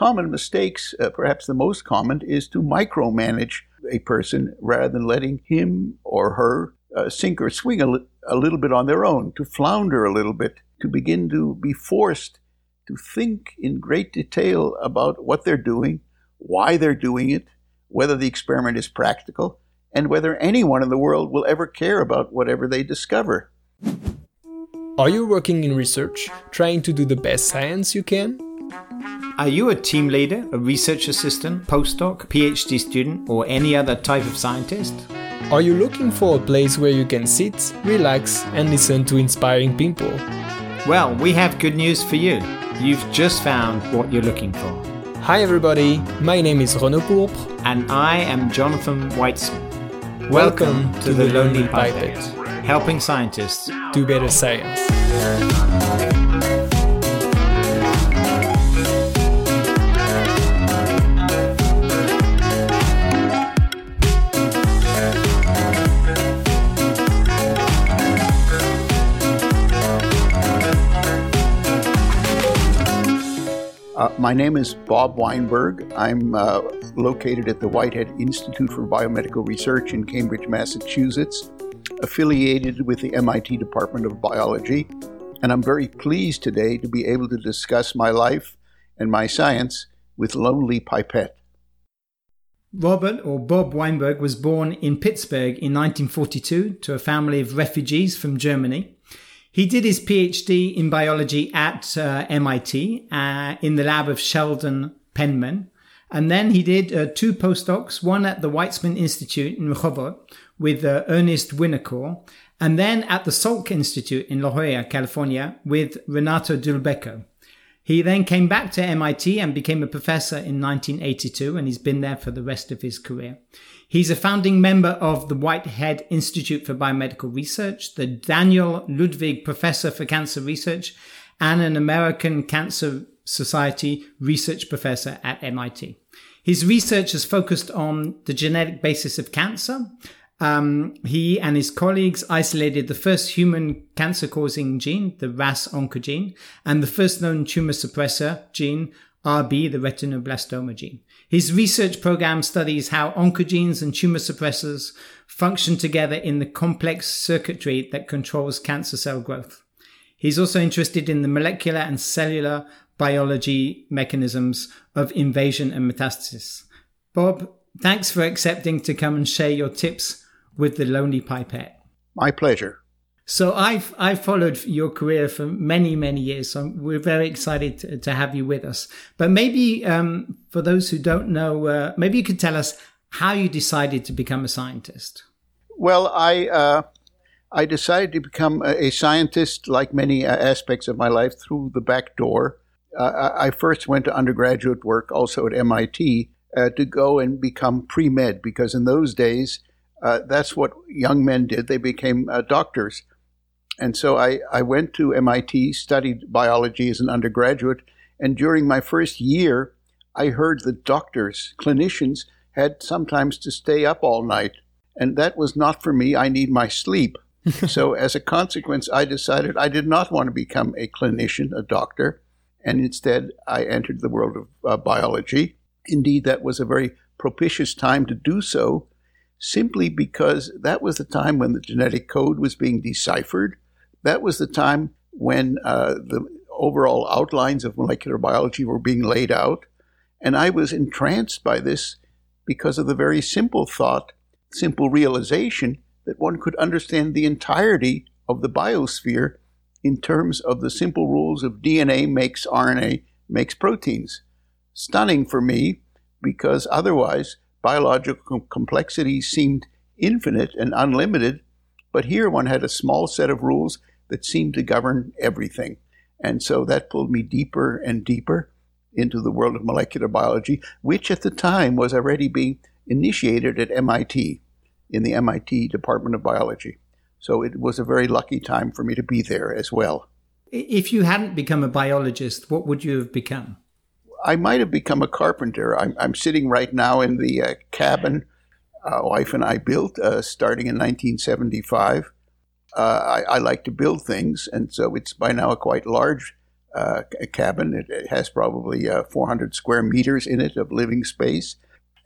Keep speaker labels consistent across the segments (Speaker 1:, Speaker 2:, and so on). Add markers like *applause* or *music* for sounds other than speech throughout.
Speaker 1: common mistakes, uh, perhaps the most common, is to micromanage a person rather than letting him or her uh, sink or swing a, li- a little bit on their own, to flounder a little bit, to begin to be forced to think in great detail about what they're doing, why they're doing it, whether the experiment is practical, and whether anyone in the world will ever care about whatever they discover.
Speaker 2: Are you working in research, trying to do the best science you can?
Speaker 3: Are you a team leader, a research assistant, postdoc, PhD student, or any other type of scientist?
Speaker 2: Are you looking for a place where you can sit, relax, and listen to inspiring people?
Speaker 3: Well, we have good news for you. You've just found what you're looking for.
Speaker 2: Hi everybody, my name is Renaud Pourpre.
Speaker 3: And I am Jonathan Weitzman.
Speaker 2: Welcome, to, the Lonely Pipette,
Speaker 3: helping scientists
Speaker 2: do better science.
Speaker 1: Uh, my name is Bob Weinberg. I'm uh, located at the Whitehead Institute for Biomedical Research in Cambridge, Massachusetts, affiliated with the MIT Department of Biology. And I'm very pleased today to be able to discuss my life and my science with Lonely Pipette.
Speaker 3: Robert, or Bob Weinberg, was born in Pittsburgh in 1942 to a family of refugees from Germany. He did his PhD in biology at uh, MIT uh, in the lab of Sheldon Penman. And then he did uh, two postdocs, one at the Weizmann Institute in Rehovot with uh, Ernest Winocour, and then at the Salk Institute in La Jolla, California with Renato Dulbecco. He then came back to MIT and became a professor in 1982, and he's been there for the rest of his career. He's a founding member of the Whitehead Institute for Biomedical Research, the Daniel Ludwig Professor for Cancer Research, and an American Cancer Society research professor at MIT. His research has focused on the genetic basis of cancer. Um, he and his colleagues isolated the first human cancer causing gene, the RAS oncogene, and the first known tumor suppressor gene, RB, the retinoblastoma gene. His research program studies how oncogenes and tumor suppressors function together in the complex circuitry that controls cancer cell growth. He's also interested in the molecular and cellular biology mechanisms of invasion and metastasis. Bob, thanks for accepting to come and share your tips with the Lonely Pipette.
Speaker 1: My pleasure.
Speaker 3: So I've I've followed your career for many many years. So we're very excited to, to have you with us. But maybe um, for those who don't know, uh, maybe you could tell us how you decided to become a scientist.
Speaker 1: Well, I uh, I decided to become a, scientist, like many uh, aspects of my life, through the back door. Uh, I first went to undergraduate work, also at MIT, uh, to go and become pre med because in those days. Uh, that's what young men did. They became doctors. And so I, I went to MIT, studied biology as an undergraduate, and during my first year, I heard that doctors, clinicians, had sometimes to stay up all night. And that was not for me. I need my sleep. *laughs* so, as a consequence, I decided I did not want to become a clinician, a doctor, and instead I entered the world of uh, biology. Indeed, that was a very propitious time to do so, simply because that was the time when the genetic code was being deciphered that was the time when uh, the overall outlines of molecular biology were being laid out. And I was entranced by this because of the very simple thought, simple realization that one could understand the entirety of the biosphere in terms of the simple rules of DNA makes RNA makes proteins. Stunning for me because otherwise biological complexity seemed infinite and unlimited, but here one had a small set of rules that seemed to govern everything. And so that pulled me deeper and deeper into the world of molecular biology, which at the time was already being initiated at MIT, in the MIT Department of Biology. So it was a very lucky time for me to be there as well.
Speaker 3: If you hadn't become a biologist, what would you have become?
Speaker 1: I might have become a carpenter. I'm, I'm sitting right now in the uh, cabin uh, wife and I built uh, starting in 1975 uh, I, I, like to build things, and so it's by now a quite large uh, cabin. It, it, has probably uh, 400 square meters in it of living space.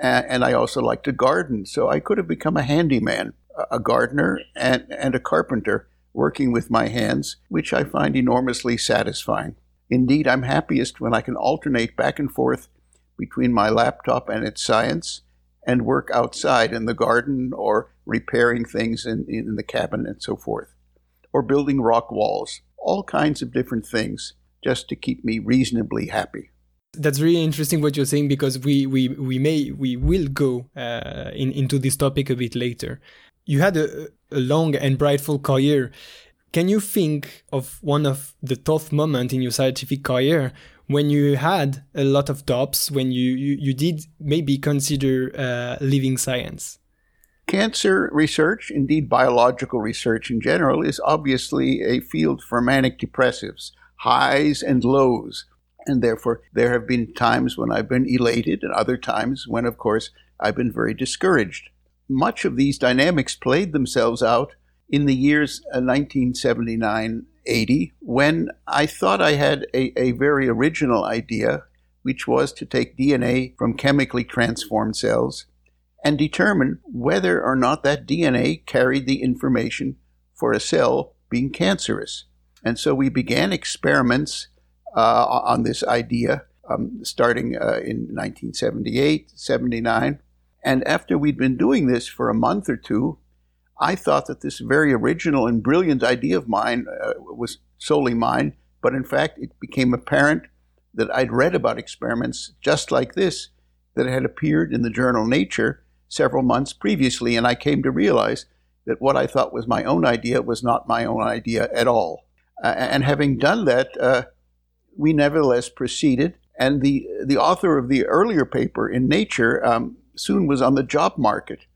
Speaker 1: And, and, I also like to garden. So I could have become a handyman, a gardener, and, and a carpenter working with my hands, which I find enormously satisfying. Indeed, I'm happiest when I can alternate back and forth between my laptop and its science and work outside in the garden or repairing things in, in the cabin and so forth, or building rock walls, all kinds of different things just to keep me reasonably happy.
Speaker 2: That's really interesting what you're saying because we we, we may we will go uh, in, into this topic a bit later. You had a, a long and brightful career. Can you think of one of the tough moments in your scientific career when you had a lot of doubts, when you, you, you did maybe consider uh, leaving science?
Speaker 1: Cancer research, indeed biological research in general, is obviously a field for manic depressives, highs and lows. And therefore, there have been times when I've been elated and other times when, of course, I've been very discouraged. Much of these dynamics played themselves out in the years 1979 uh, 80 when I thought I had a, a very original idea, which was to take DNA from chemically transformed cells and determine whether or not that DNA carried the information for a cell being cancerous. And so we began experiments uh, on this idea um, starting uh, in 1978, 79. And after we'd been doing this for a month or two, I thought that this very original and brilliant idea of mine uh, was solely mine, but in fact, it became apparent that I'd read about experiments just like this that had appeared in the journal Nature several months previously, and I came to realize that what I thought was my own idea was not my own idea at all. Uh, and having done that, uh, we nevertheless proceeded, and the the author of the earlier paper in Nature um, soon was on the job market,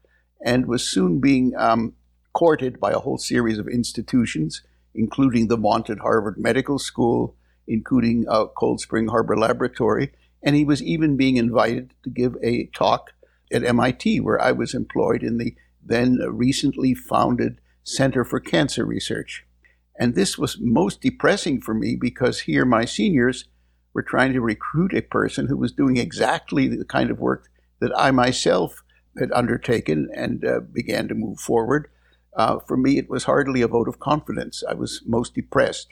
Speaker 1: and was soon being um, courted by a whole series of institutions, including the vaunted Harvard Medical School, including uh, Cold Spring Harbor Laboratory, and he was even being invited to give a talk at MIT, where I was employed in the then recently founded Center for Cancer Research. And this was most depressing for me because here my seniors were trying to recruit a person who was doing exactly the kind of work that I myself had undertaken and uh, began to move forward. Uh, for me, it was hardly a vote of confidence. I was most depressed.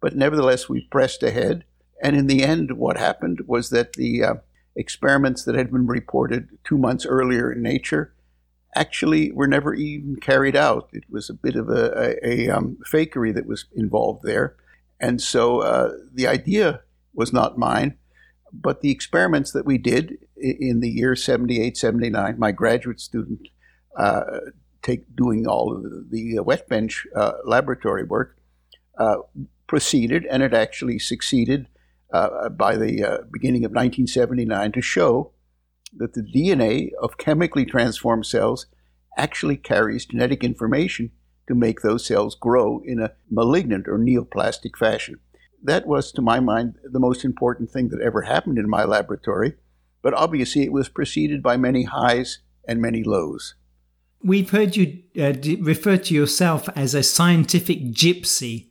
Speaker 1: But nevertheless, we pressed ahead. And in the end, what happened was that the uh, experiments that had been reported two months earlier in Nature actually were never even carried out. It was a bit of a, a, a um, fakery that was involved there. And so uh, the idea was not mine, but the experiments that we did in the year 78, 79, my graduate student uh, take doing all of the, the wet bench uh, laboratory work uh, proceeded, and it actually succeeded uh, by the uh, beginning of 1979 to show that the DNA of chemically transformed cells actually carries genetic information to make those cells grow in a malignant or neoplastic fashion. That was, to my mind, the most important thing that ever happened in my laboratory but obviously it was preceded by many highs and many lows.
Speaker 3: We've heard you uh, refer to yourself as a scientific gypsy.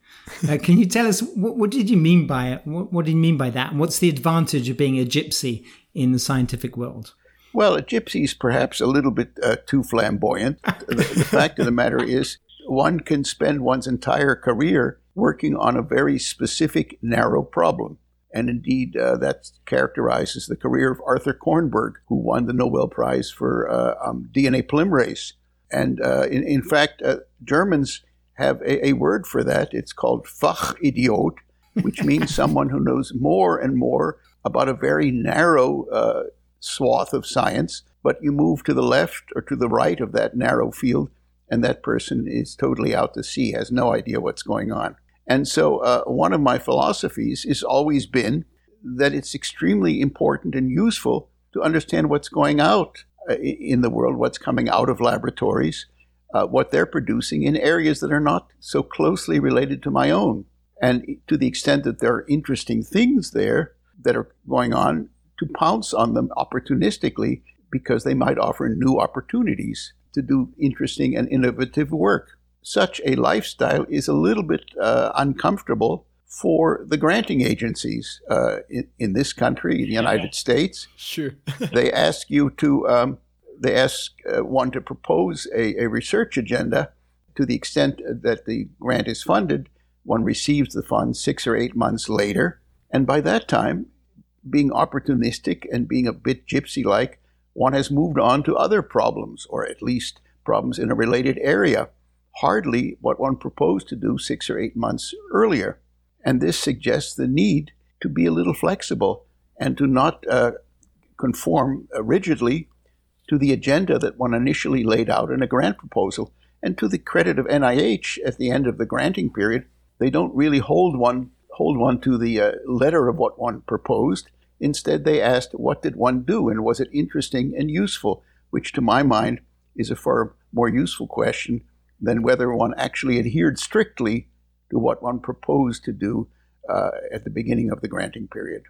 Speaker 3: Uh, can you tell us what, what, did you mean by it? What, what, did you mean by that? And what's the advantage of being a gypsy in the scientific world?
Speaker 1: Well, a gypsy is perhaps a little bit uh, too flamboyant. *laughs* the, the fact of the matter is, one can spend one's entire career working on a very specific, narrow problem. And indeed, uh, that characterizes the career of Arthur Kornberg, who won the Nobel Prize for uh, um, DNA polymerase. And uh, in, in, fact, uh, Germans have a, a, word for that. It's called Fachidiot, which *laughs* means someone who knows more and more about a very narrow uh, swath of science. But you move to the left or to the right of that narrow field, and that person is totally out to sea, has no idea what's going on. And so, uh, one of my philosophies has always been that it's extremely important and useful to understand what's going out uh, in the world, what's coming out of laboratories, uh, what they're producing in areas that are not so closely related to my own. And to the extent that there are interesting things there that are going on, to pounce on them opportunistically because they might offer new opportunities to do interesting and innovative work such a lifestyle is a little bit uh, uncomfortable for the granting agencies uh, in, in, this country, in the United States.
Speaker 2: Sure. *laughs*
Speaker 1: they ask you to, um, they ask uh, one to propose a, a, research agenda to the extent that the grant is funded. One receives the funds six or eight months later. And by that time, being opportunistic and being a bit gypsy like, one has moved on to other problems, or at least problems in a related area. Hardly what one proposed to do six or eight months earlier. And this suggests the need to be a little flexible and to not uh, conform rigidly to the agenda that one initially laid out in a grant proposal. And to the credit of NIH, at the end of the granting period, they don't really hold one hold one to the uh, letter of what one proposed. Instead, they asked, what did one do and was it interesting and useful? Which, to my mind, is a far more useful question than whether one actually adhered strictly to what one proposed to do uh, at the beginning of the granting period.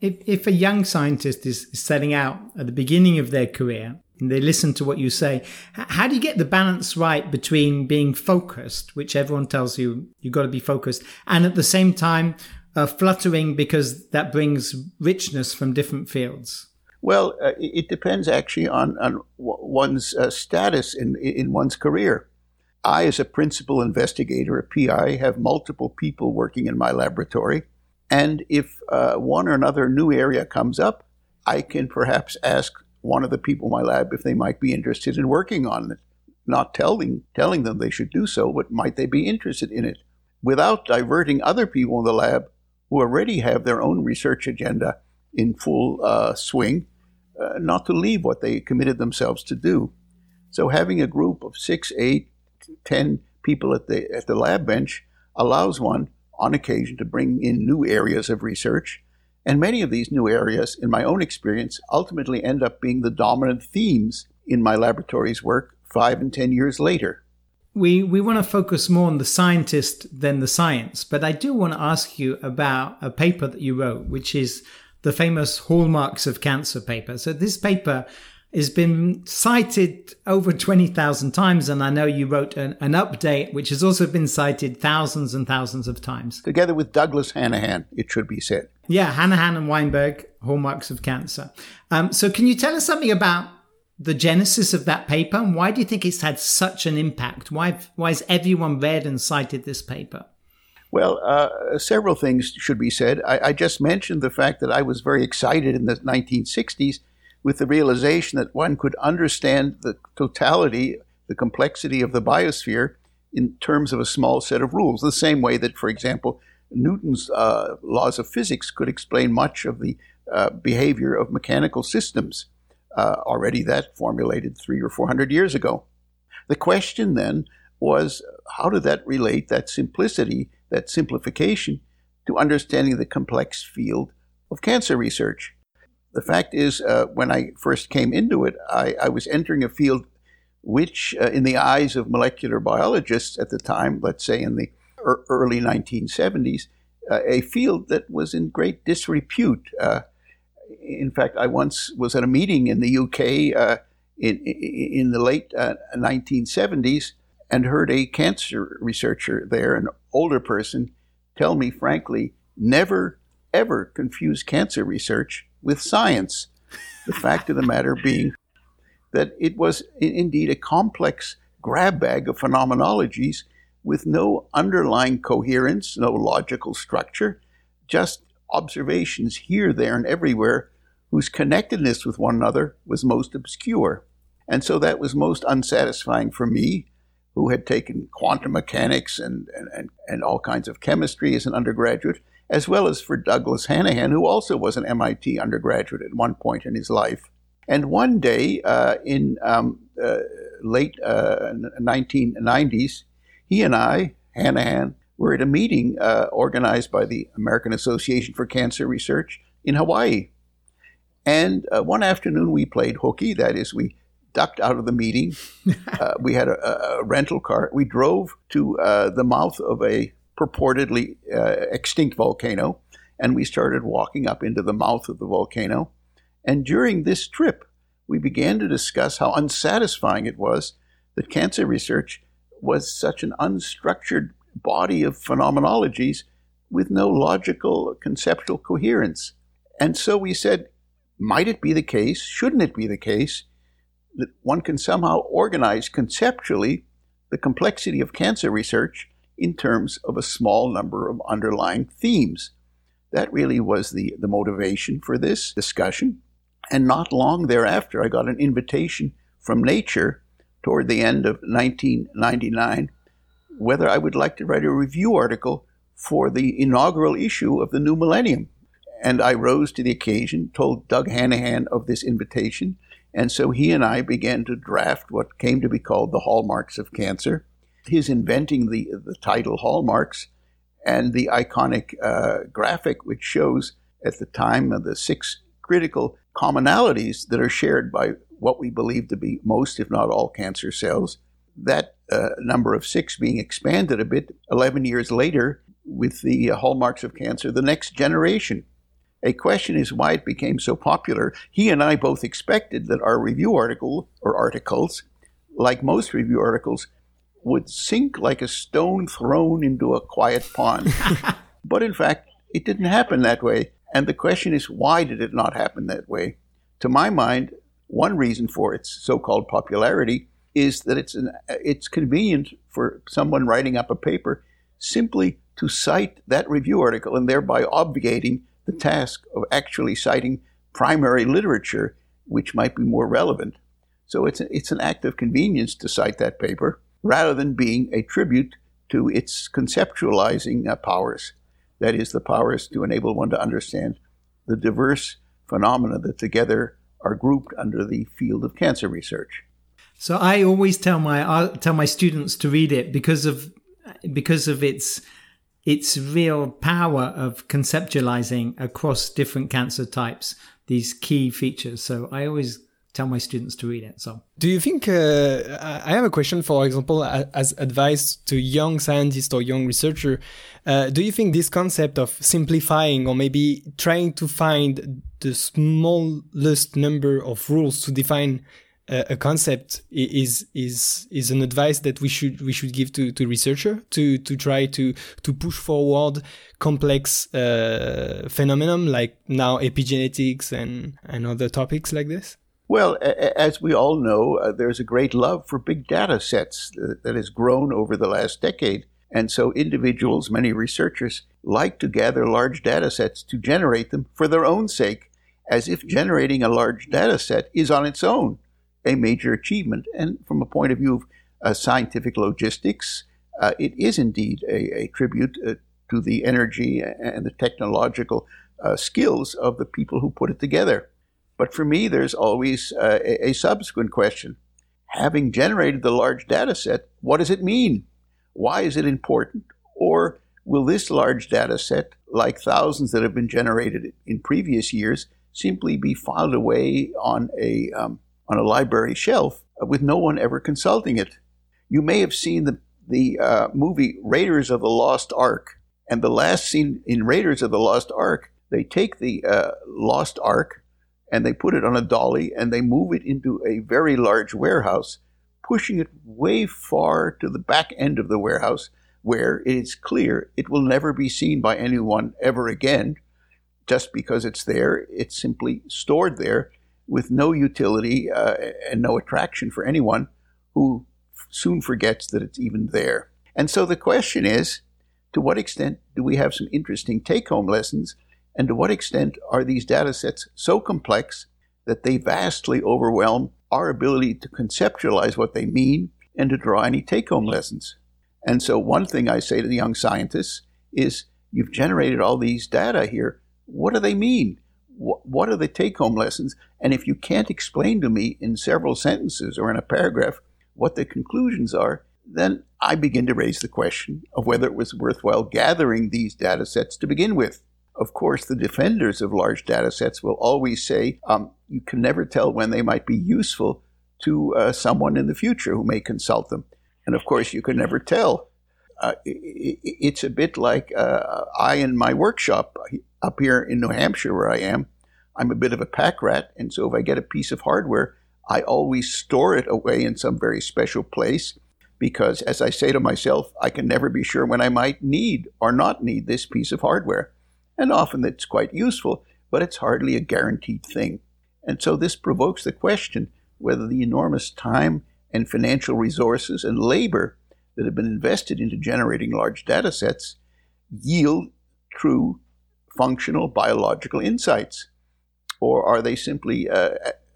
Speaker 3: If, if a young scientist is setting out at the beginning of their career and they listen to what you say, how do you get the balance right between being focused, which everyone tells you you've got to be focused, and at the same time uh, fluttering because that brings richness from different fields?
Speaker 1: Well, uh, it depends actually on, on one's uh, status in, in one's career. I, as a principal investigator, a PI, have multiple people working in my laboratory. And if uh, one or another new area comes up, I can perhaps ask one of the people in my lab if they might be interested in working on it. Not telling, telling them they should do so, but might they be interested in it? Without diverting other people in the lab who already have their own research agenda in full uh, swing, uh, not to leave what they committed themselves to do. So having a group of six, eight, 10 people at the, at the lab bench allows one, on occasion, to bring in new areas of research. And many of these new areas, in my own experience, ultimately end up being the dominant themes in my laboratory's work five and 10 years later.
Speaker 3: We, we want to focus more on the scientist than the science, but I do want to ask you about a paper that you wrote, which is the famous Hallmarks of Cancer paper. So, this paper has been cited over 20,000 times. And I know you wrote an, an, update, which has also been cited thousands and thousands of times.
Speaker 1: Together with Douglas Hanahan, it should be said.
Speaker 3: Yeah, Hanahan and Weinberg, Hallmarks of Cancer. Um, so, can you tell us something about the genesis of that paper? And why do you think it's had such an impact? Why, why has everyone read and cited this paper?
Speaker 1: Well, uh, several things should be said. I, I just mentioned the fact that I was very excited in the 1960s with the realization that one could understand the totality, the complexity of the biosphere in terms of a small set of rules, the same way that, for example, Newton's uh, laws of physics could explain much of the uh, behavior of mechanical systems, uh, already that formulated three or four hundred years ago. The question then was how did that relate, that simplicity, that simplification, to understanding the complex field of cancer research? The fact is, uh, when I first came into it, I, I was entering a field which, uh, in the eyes of molecular biologists at the time, let's say in the er- early 1970s, uh, a field that was in great disrepute. Uh, in fact, I once was at a meeting in the UK uh, in, in the late 1970s uh, and heard a cancer researcher there, an older person, tell me frankly, never, ever confuse cancer research with science. The fact of the matter being that it was indeed a complex grab bag of phenomenologies with no underlying coherence, no logical structure, just observations here, there, and everywhere whose connectedness with one another was most obscure. And so that was most unsatisfying for me, who had taken quantum mechanics and, and, and all kinds of chemistry as an undergraduate, as well as for Douglas Hanahan, who also was an MIT undergraduate at one point in his life. And one day uh, in um, uh, late uh, 1990s, he and I, Hanahan, were at a meeting uh, organized by the American Association for Cancer Research in Hawaii. And uh, one afternoon we played hooky, that is, we ducked out of the meeting. *laughs* Uh, we had a, a, rental car. We drove to the mouth of a purportedly uh, extinct volcano, and we started walking up into the mouth of the volcano. And during this trip, we began to discuss how unsatisfying it was that cancer research was such an unstructured body of phenomenologies with no logical conceptual coherence. And so we said, might it be the case, shouldn't it be the case, that one can somehow organize conceptually the complexity of cancer research in terms of a small number of underlying themes? That really was the, the motivation for this discussion. And not long thereafter, I got an invitation from Nature toward the end of 1999 whether I would like to write a review article for the inaugural issue of the new millennium. And I rose to the occasion, told Doug Hanahan of this invitation, and so he and I began to draft what came to be called the hallmarks of cancer. His inventing the, the title hallmarks and the iconic uh, graphic, which shows at the time of the six critical commonalities that are shared by what we believe to be most, if not all, cancer cells. That uh, number of six being expanded a bit 11 years later with the hallmarks of cancer, the next generation. A question is why it became so popular. He and I both expected that our review article or articles, like most review articles, would sink like a stone thrown into a quiet pond. *laughs* but in fact, it didn't happen that way. And the question is, why did it not happen that way? To my mind, one reason for its so called popularity is that it's, an, it's convenient for someone writing up a paper simply to cite that review article and thereby obviating the task of actually citing primary literature, which might be more relevant. So it's, a, it's an act of convenience to cite that paper rather than being a tribute to its conceptualizing uh, powers. That is, the powers to enable one to understand the diverse phenomena that together are grouped under the field of cancer research.
Speaker 3: So I always tell my I tell my students to read it because of because of its its real power of conceptualizing across different cancer types these key features. So I always tell my students to read it. So,
Speaker 2: do you think? Uh, I have a question, for example, as advice to young scientists or young researcher. Uh, do you think this concept of simplifying or maybe trying to find the smallest number of rules to define a concept is is is an advice that we should we should give to to researcher to to try to to push forward complex uh, phenomenon like now epigenetics and and other topics like this
Speaker 1: well as we all know uh, there's a great love for big data sets that has grown over the last decade and so individuals many researchers like to gather large data sets to generate them for their own sake as if generating a large data set is on its own a major achievement. And from a point of view of uh, scientific logistics, uh, it is indeed a, a tribute uh, to the energy and the technological uh, skills of the people who put it together. But for me, there's always uh, a, a, subsequent question. Having generated the large data set, what does it mean? Why is it important? Or will this large data set, like thousands that have been generated in previous years, simply be filed away on a um, on a library shelf with no one ever consulting it. You may have seen the, the uh, movie Raiders of the Lost Ark. And the last scene in Raiders of the Lost Ark, they take the uh, Lost Ark and they put it on a dolly and they move it into a very large warehouse, pushing it way far to the back end of the warehouse where it is clear it will never be seen by anyone ever again. Just because it's there, it's simply stored there with no utility uh, and no attraction for anyone who soon forgets that it's even there. And so the question is to what extent do we have some interesting take home lessons? And to what extent are these data sets so complex that they vastly overwhelm our ability to conceptualize what they mean and to draw any take home lessons? And so, one thing I say to the young scientists is you've generated all these data here. What do they mean? what are the take home lessons? And if you can't explain to me in several sentences or in a paragraph what the conclusions are, then I begin to raise the question of whether it was worthwhile gathering these data sets to begin with. Of course, the defenders of large data sets will always say um, you can never tell when they might be useful to uh, someone in the future who may consult them. And of course, you can never tell. Uh, it's a bit like uh, I in my workshop up here in New Hampshire, where I am, I'm a bit of a pack rat. And so if I get a piece of hardware, I always store it away in some very special place because, as I say to myself, I can never be sure when I might need or not need this piece of hardware. And often it's quite useful, but it's hardly a guaranteed thing. And so this provokes the question whether the enormous time and financial resources and labor that have been invested into generating large data sets yield true functional biological insights? Or are they simply uh,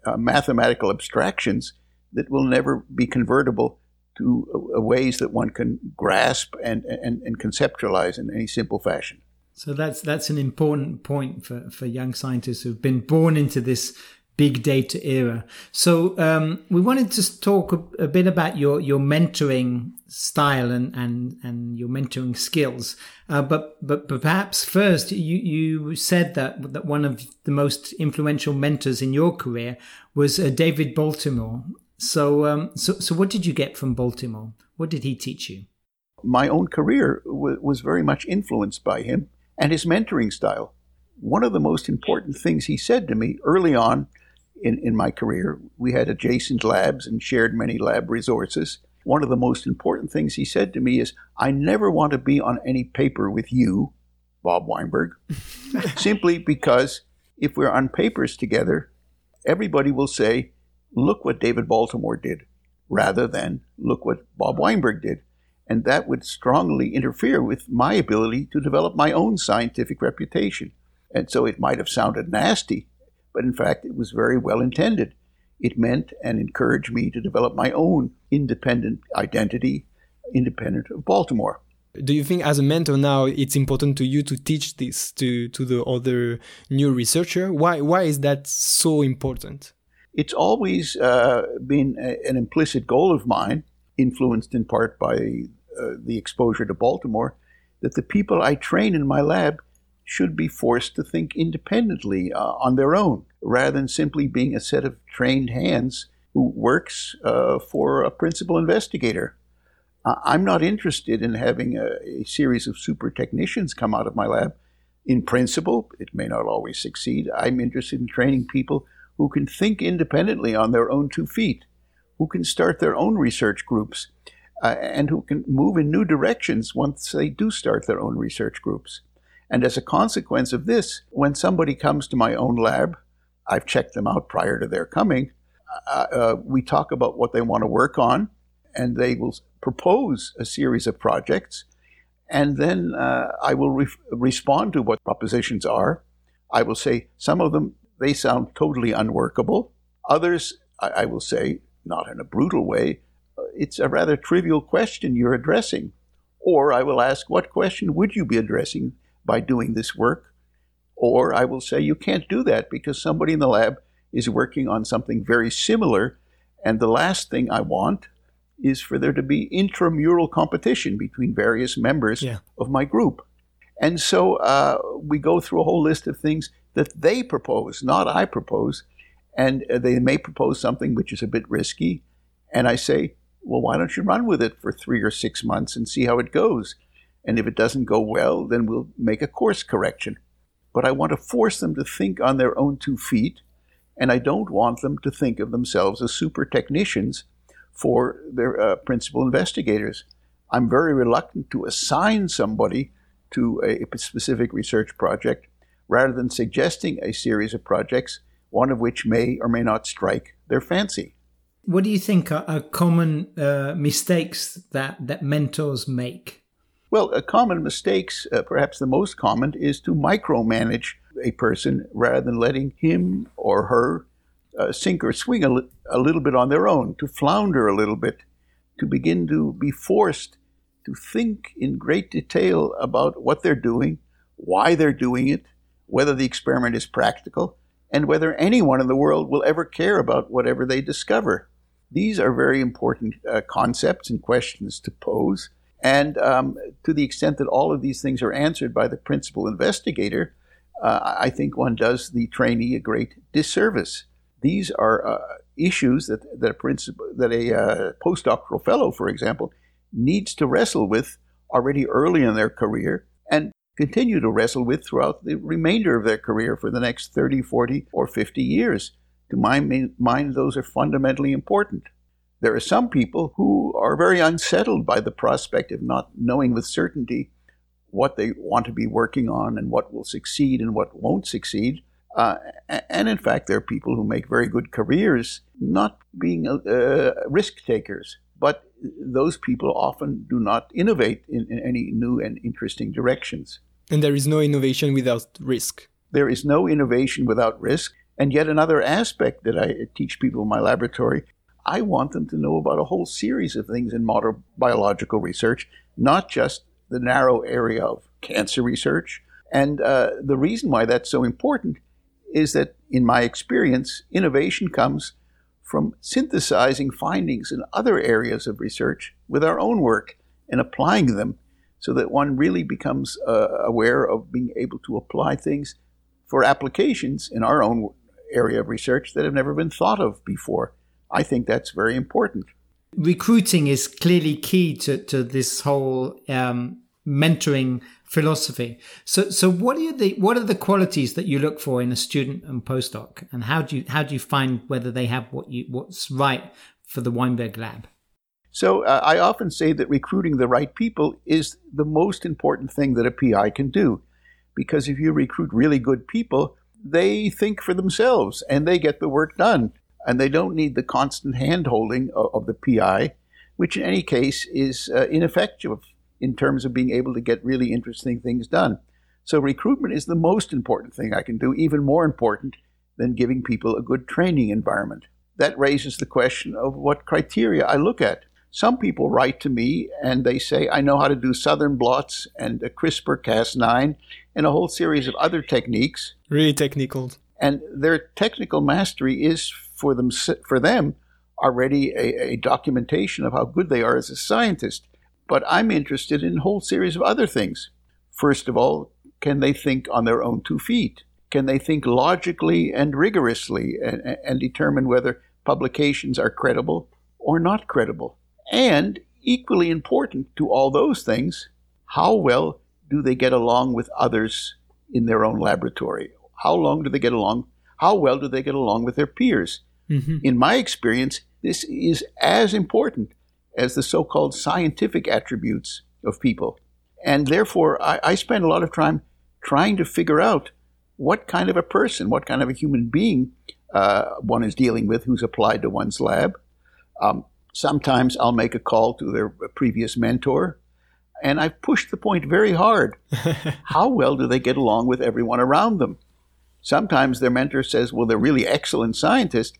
Speaker 1: uh, mathematical abstractions that will never be convertible to uh, ways that one can grasp and, and, and conceptualize in any simple fashion?
Speaker 3: So that's that's an important point for, for young scientists who've been born into this big data era. So um, we wanted to talk a, a, bit about your your mentoring style and and and your mentoring skills. Uh, but, but but perhaps first, you you said that that one of the most influential mentors in your career was uh, David Baltimore. So um, so so what did you get from Baltimore? What did he teach you?
Speaker 1: My own career w- was very much influenced by him and his mentoring style. One of the most important things he said to me early on in, in my career. We had adjacent labs and shared many lab resources. One of the most important things he said to me is, I never want to be on any paper with you, Bob Weinberg, *laughs* simply because if we're on papers together, everybody will say, look what David Baltimore did, rather than look what Bob Weinberg did. And that would strongly interfere with my ability to develop my own scientific reputation. And so it might have sounded nasty, but in fact, it was very well intended. It meant and encouraged me to develop my own independent identity, independent of Baltimore.
Speaker 2: Do you think, as a mentor now, it's important to you to teach this to, to the other new researcher? Why, why is that so important?
Speaker 1: It's always uh, been a, an implicit goal of mine, influenced in part by uh, the exposure to Baltimore, that the people I train in my lab should be forced to think independently uh, on their own, rather than simply being a set of trained hands who works uh, for a principal investigator. I'm not interested in having a, a, series of super technicians come out of my lab. In principle, it may not always succeed. I'm interested in training people who can think independently on their own two feet, who can start their own research groups, uh, and who can move in new directions once they do start their own research groups. And as a consequence of this, when somebody comes to my own lab, I've checked them out prior to their coming. Uh, uh, we talk about what they want to work on, and they will propose a series of projects. And then uh, I will re- respond to what propositions are. I will say some of them, they sound totally unworkable. Others, I, I will say, not in a brutal way, it's a rather trivial question you're addressing. Or I will ask, what question would you be addressing by doing this work. Or I will say you can't do that because somebody in the lab is working on something very similar. And the last thing I want is for there to be intramural competition between various members yeah. of my group. And so uh, we go through a whole list of things that they propose, not I propose. And uh, they may propose something which is a bit risky. And I say, well, why don't you run with it for three or six months and see how it goes? And if it doesn't go well, then we'll make a course correction. But I want to force them to think on their own two feet, and I don't want them to think of themselves as super technicians for their uh, principal investigators. I'm very reluctant to assign somebody to a specific research project rather than suggesting a series of projects, one of which may or may not strike their fancy.
Speaker 3: What do you think are, are common uh, mistakes that, that mentors make?
Speaker 1: Well, a common mistakes, uh, perhaps the most common, is to micromanage a person rather than letting him or her uh, sink or swing a, li- a little bit on their own, to flounder a little bit, to begin to be forced to think in great detail about what they're doing, why they're doing it, whether the experiment is practical, and whether anyone in the world will ever care about whatever they discover. These are very important uh, concepts and questions to pose. And um, to the extent that all of these things are answered by the principal investigator, uh, I think one does the trainee a great disservice. These are uh, issues that, that a, principal, that a uh, postdoctoral fellow, for example, needs to wrestle with already early in their career continue to wrestle with throughout the remainder of their career for the next 30, 40, or 50 years. To my mind, those are fundamentally important. There are some people who are very unsettled by the prospect of not knowing with certainty what they want to be working on and what will succeed and what won't succeed. Uh, and in fact, there are people who make very good careers not being uh, risk takers. But those people often do not innovate in, in any new and interesting directions.
Speaker 2: And there is no innovation without risk.
Speaker 1: There is no innovation without risk. And yet, another aspect that I teach people in my laboratory I want them to know about a whole series of things in modern biological research, not just the narrow area of cancer research. And uh, the reason why that's so important is that, in my experience, innovation comes from synthesizing findings in other areas of research with our own work and applying them so that one really becomes uh, aware of being able to apply things for applications in our own area of research that have never been thought of before. I think that's very important.
Speaker 3: Recruiting is clearly key to, to this whole um, mentoring philosophy. So, so what are the what are the qualities that you look for in a student and postdoc, and how do you how do you find whether they have what you what's right for the Weinberg lab?
Speaker 1: So, uh, I often say that recruiting the right people is the most important thing that a PI can do, because if you recruit really good people, they think for themselves and they get the work done and they don't need the constant handholding of, of the PI, which in any case is uh, ineffective in terms of being able to get really interesting things done. So recruitment is the most important thing I can do, even more important than giving people a good training environment. That raises the question of what criteria I look at. Some people write to me and they say, I know how to do southern blots and a CRISPR Cas9 and a whole series of other techniques.
Speaker 2: Really technical.
Speaker 1: And their technical mastery is for them for them already a, a documentation of how good they are as a scientist. But I'm interested in a whole series of other things. First of all, can they think on their own two feet? Can they think logically and rigorously and, and determine whether publications are credible or not credible? And equally important to all those things, how well do they get along with others in their own laboratory? How long do they get along? How well do they get along with their peers? Mm-hmm. In my experience, this is as important as the so called scientific attributes of people. And therefore, I, I, spend a lot of time trying to figure out what kind of a person, what kind of a human being uh, one is dealing with who's applied to one's lab. Um, sometimes I'll make a call to their previous mentor, and I've pushed the point very hard. *laughs* How well do they get along with everyone around them? Sometimes their mentor says, well, they're really excellent scientists,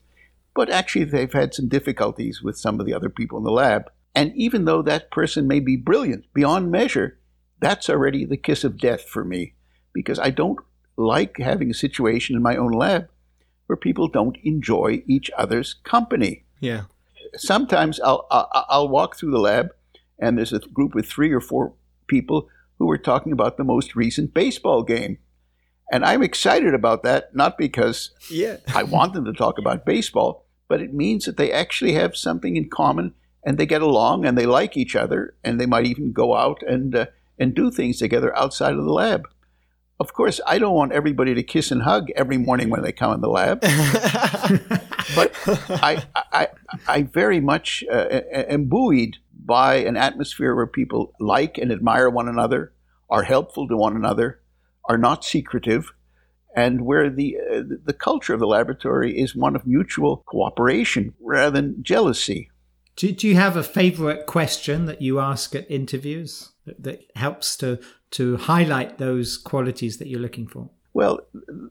Speaker 1: but actually they've had some difficulties with some of the other people in the lab. And even though that person may be brilliant beyond measure, that's already the kiss of death for me because I don't like having a situation in my own lab where people don't enjoy each other's company.
Speaker 2: Yeah.
Speaker 1: Sometimes I'll, I'll, I'll walk through the lab and there's a group with three or four people who are talking about the most recent baseball game. And I'm excited about that, not because
Speaker 2: yeah. *laughs*
Speaker 1: I want them to talk about baseball, but it means that they actually have something in common and they get along and they like each other and they might even go out and uh, and do things together outside of the lab. Of course, I don't want everybody to kiss and hug every morning when they come in the lab, *laughs* but I, I, I very much uh, am buoyed by an atmosphere where people like and admire one another, are helpful to one another, are not secretive, and where the uh, the culture of the laboratory is one of mutual cooperation rather than jealousy.
Speaker 3: Do, do you have a favorite question that you ask at interviews that, that helps to to highlight those qualities that you're looking for?
Speaker 1: Well,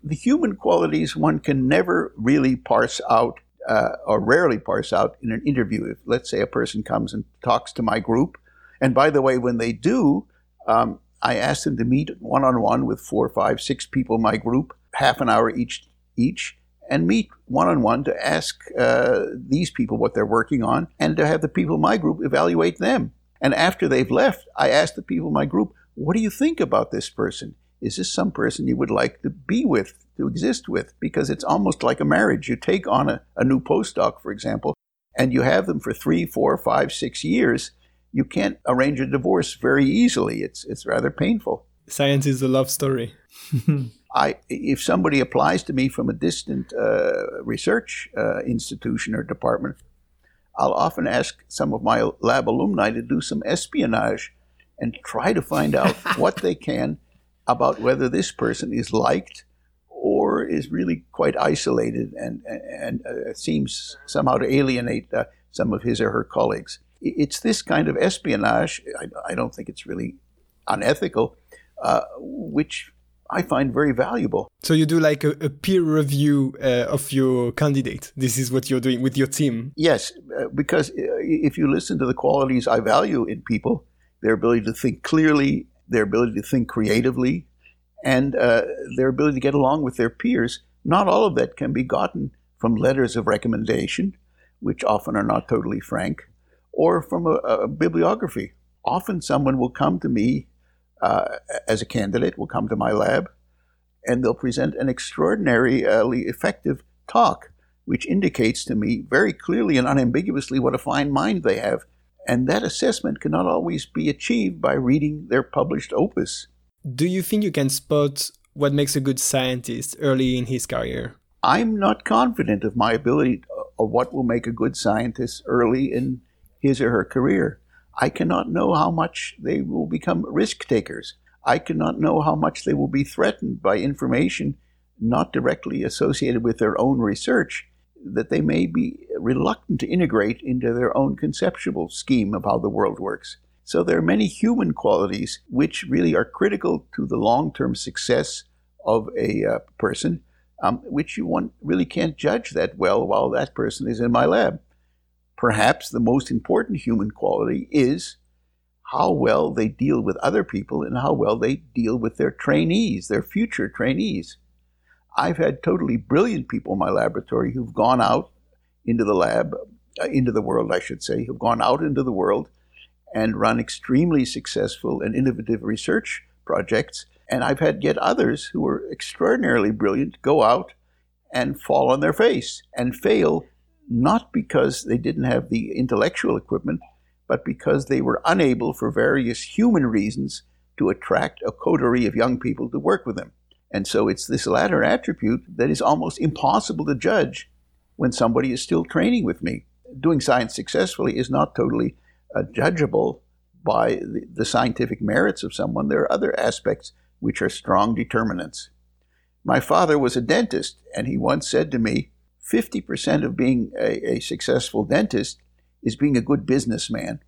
Speaker 1: the human qualities one can never really parse out uh, or rarely parse out in an interview. If, let's say, a person comes and talks to my group, and by the way, when they do, um, I ask them to meet one on one with four, five, six people in my group, half an hour each, each, and meet one on one to ask uh, these people what they're working on, and to have the people in my group evaluate them. And after they've left, I ask the people in my group, "What do you think about this person? Is this some person you would like to be with, to exist with?" Because it's almost like a marriage. You take on a, a new postdoc, for example, and you have them for three, four, five, six years you can't arrange a divorce very easily. It's it's rather painful.
Speaker 2: Science is a love story. *laughs*
Speaker 1: I if somebody applies to me from a distant uh, research uh, institution or department, I'll often ask some of my lab alumni to do some espionage and try to find out *laughs* what they can about whether this person is liked or is really quite isolated and, and, uh, seems somehow to alienate uh, some of his or her colleagues. It's this kind of espionage, I, I don't think it's really unethical, uh, which I find very valuable.
Speaker 2: So you do like a, a peer review uh, of your candidate. This is what you're doing with your team.
Speaker 1: Yes, uh, because uh, if you listen to the qualities I value in people, their ability to think clearly, their ability to think creatively, and uh, their ability to get along with their peers, not all of that can be gotten from letters of recommendation, which often are not totally frank, or from a, a bibliography. Often someone will come to me uh, as a candidate will come to my lab and they'll present an extraordinarily effective talk, which indicates to me very clearly and unambiguously what a fine mind they have. And that assessment cannot always be achieved by reading their published opus.
Speaker 2: Do you think you can spot what makes a good scientist early in his career?
Speaker 1: I'm not confident of my ability of what will make a good scientist early in his or her career. I cannot know how much they will become risk takers. I cannot know how much they will be threatened by information not directly associated with their own research that they may be reluctant to integrate into their own conceptual scheme of how the world works. So there are many human qualities which really are critical to the long term success of a uh, person, um, which you one really can't judge that well while that person is in my lab. Perhaps the most important human quality is how well they deal with other people and how well they deal with their trainees, their future trainees. I've had totally brilliant people in my laboratory who've gone out into the lab, uh, into the world, I should say, who've gone out into the world and run extremely successful and innovative research projects. And I've had yet others who were extraordinarily brilliant go out and fall on their face and fail not because they didn't have the intellectual equipment, but because they were unable, for various human reasons, to attract a coterie of young people to work with them. And so it's this latter attribute that is almost impossible to judge when somebody is still training with me. Doing science successfully is not totally uh, judgeable by the, the scientific merits of someone. There are other aspects which are strong determinants. My father was a dentist, and he once said to me, 50% of being a, a successful dentist is being a good businessman.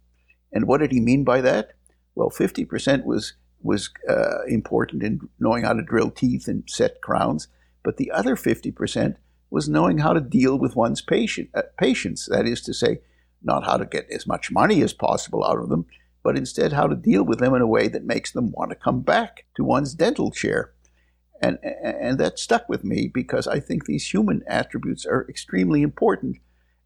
Speaker 1: And what did he mean by that? Well, 50% was was uh, important in knowing how to drill teeth and set crowns, but the other 50% was knowing how to deal with one's patient, uh, patients. That is to say, not how to get as much money as possible out of them, but instead how to deal with them in a way that makes them want to come back to one's dental chair. And, and that stuck with me because I think these human attributes are extremely important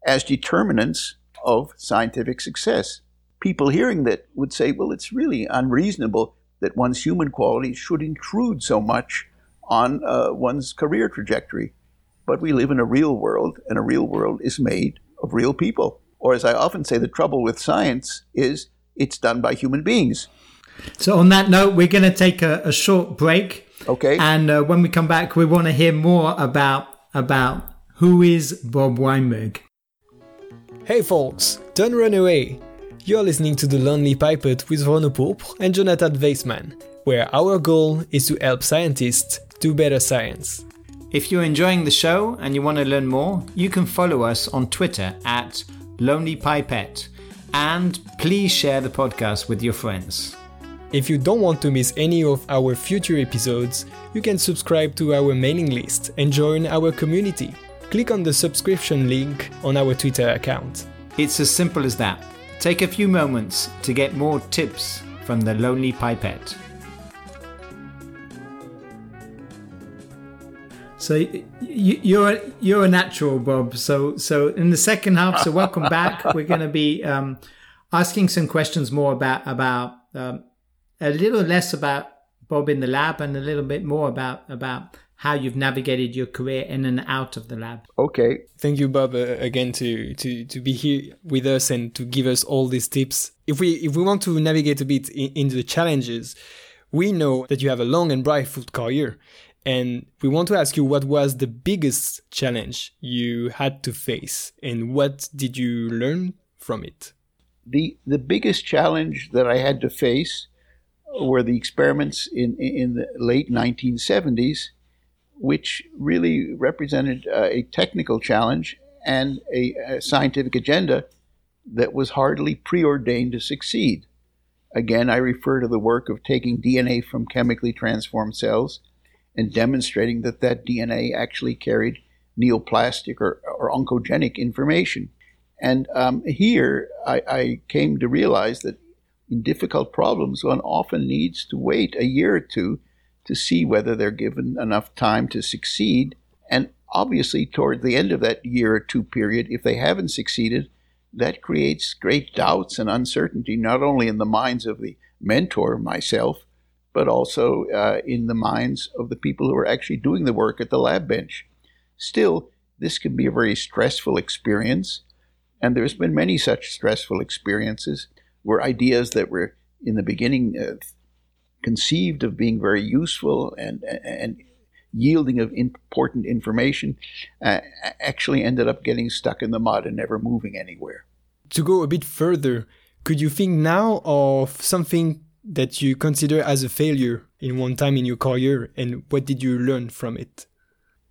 Speaker 1: as determinants of scientific success. People hearing that would say, well, it's really unreasonable that one's human qualities should intrude so much on uh, one's career trajectory. But we live in a real world, and a real world is made of real people. Or, as I often say, the trouble with science is it's done by human beings.
Speaker 3: So, on that note, we're going to take a, a short break.
Speaker 1: Okay.
Speaker 3: And uh, when we come back, we want to hear more about about who is Bob Weinberg.
Speaker 2: Hey folks, don't run away. You're listening to The Lonely Pipette with Renaud Pourpre and Jonathan Weissman, where our goal is to help scientists do better science.
Speaker 3: If you're enjoying the show and you want to learn more, you can follow us on Twitter at Lonely Pipette and please share the podcast with your friends.
Speaker 2: If you don't want to miss any of our future episodes, you can subscribe to our mailing list and join our community. Click on the subscription link on our Twitter account.
Speaker 3: It's as simple as that. Take a few moments to get more tips from the Lonely Pipette. So you're you're a natural, Bob. So so in the second half, so welcome back. *laughs* We're going to be um, asking some questions more about about um, a little less about Bob in the lab and a little bit more about about how you've navigated your career in and out of the lab.
Speaker 1: Okay.
Speaker 2: Thank you, Bob, uh, again to, to, to be here with us and to give us all these tips. If we if we want to navigate a bit in, into the challenges, we know that you have a long and bright food career, And we want to ask you what was the biggest challenge you had to face and what did you learn from it?
Speaker 1: The, the biggest challenge that I had to face were the experiments in, in the late 1970s, which really represented uh, a technical challenge and a, a scientific agenda that was hardly preordained to succeed. Again, I refer to the work of taking DNA from chemically transformed cells and demonstrating that that DNA actually carried neoplastic or, or oncogenic information. And um, here I, I, came to realize that in difficult problems, one often needs to wait a year or two to see whether they're given enough time to succeed. And obviously, toward the end of that year or two period, if they haven't succeeded, that creates great doubts and uncertainty, not only in the minds of the mentor, myself, but also uh, in the minds of the people who are actually doing the work at the lab bench. Still, this can be a very stressful experience, and there's been many such stressful experiences where ideas that were in the beginning uh, conceived of being very useful and and yielding of important information uh, actually ended up getting stuck in the mud and never moving anywhere.
Speaker 2: To go a bit further, could you think now of something that you consider as a failure in one time in your career, and what did you learn from it?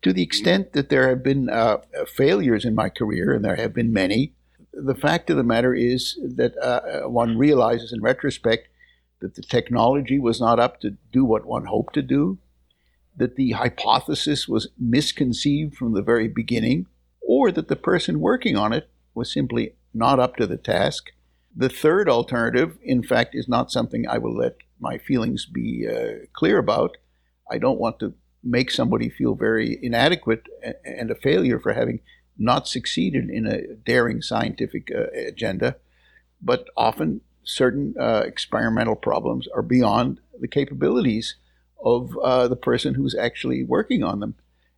Speaker 1: To the extent that there have been uh, failures in my career, and there have been many, the fact of the matter is that uh, one realizes in retrospect that the technology was not up to do what one hoped to do, that the hypothesis was misconceived from the very beginning, or that the person working on it was simply not up to the task, the third alternative, in fact, is not something I will let my feelings be uh, clear about. I don't want to make somebody feel very inadequate and a failure for having not succeeded in a daring scientific uh, agenda. But often, certain uh, experimental problems are beyond the capabilities of uh, the person who's actually working on them,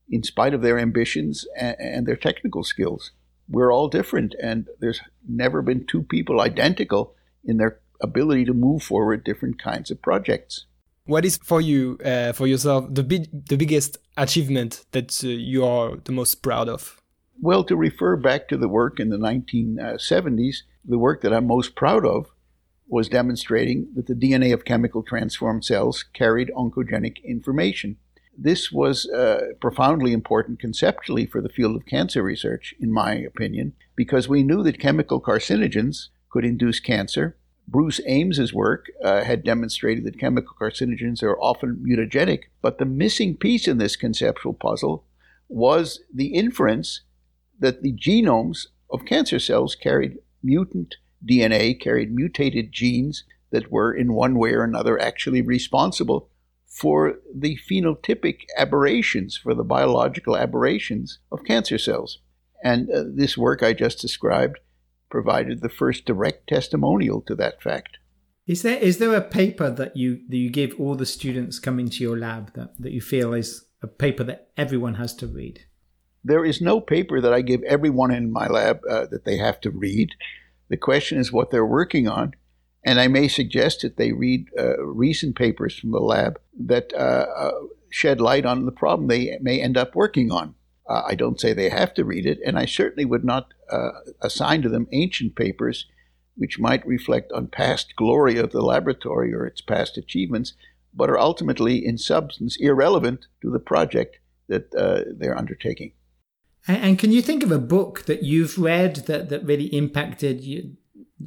Speaker 1: in spite of their ambitions and, and their technical skills we're all different, and there's never been two people identical in their ability to move forward different kinds of projects.
Speaker 2: What is for you, uh, for yourself, the big, the biggest achievement that uh, you are the most proud of?
Speaker 1: Well, to refer back to the work in the 1970s, the work that I'm most proud of was demonstrating that the DNA of chemical transformed cells carried oncogenic information. This was uh, profoundly important conceptually for the field of cancer research, in my opinion, because we knew that chemical carcinogens could induce cancer. Bruce Ames's work uh, had demonstrated that chemical carcinogens are often mutagenic, but the missing piece in this conceptual puzzle was the inference that the genomes of cancer cells carried mutant DNA, carried mutated genes that were in one way or another actually responsible for the phenotypic aberrations, for the biological aberrations of cancer cells. And uh, this work I just described provided the first direct testimonial to that fact.
Speaker 3: Is there is there a paper that you that you give all the students coming to your lab that, that you feel is a paper that everyone has to read?
Speaker 1: There is no paper that I give everyone in my lab uh, that they have to read. The question is what they're working on, and I may suggest that they read uh, recent papers from the lab that uh, uh, shed light on the problem they may end up working on. Uh, I don't say they have to read it, and I certainly would not uh, assign to them ancient papers which might reflect on past glory of the laboratory or its past achievements, but are ultimately, in substance, irrelevant to the project that they're undertaking.
Speaker 3: And, can you think of a book that you've read that, that really impacted you,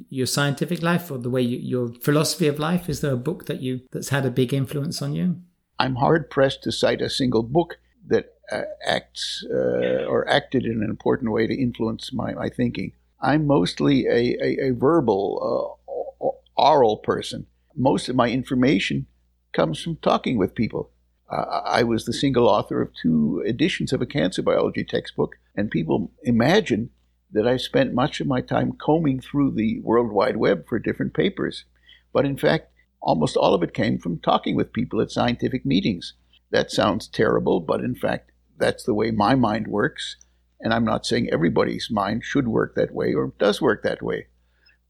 Speaker 3: your scientific life or the way you, your philosophy of life? Is there a book that you that's had a big influence on you?
Speaker 1: I'm hard pressed to cite a single book that uh, acts uh, or acted in an important way to influence my, my thinking. I'm mostly a, a, a verbal, uh, oral person. Most of my information comes from talking with people. Uh, I was the single author of two editions of a cancer biology textbook, and people imagine that I spent much of my time combing through the World Wide Web for different papers. But in fact, almost all of it came from talking with people at scientific meetings. That sounds terrible, but in fact, that's the way my mind works. And I'm not saying everybody's mind should work that way or does work that way.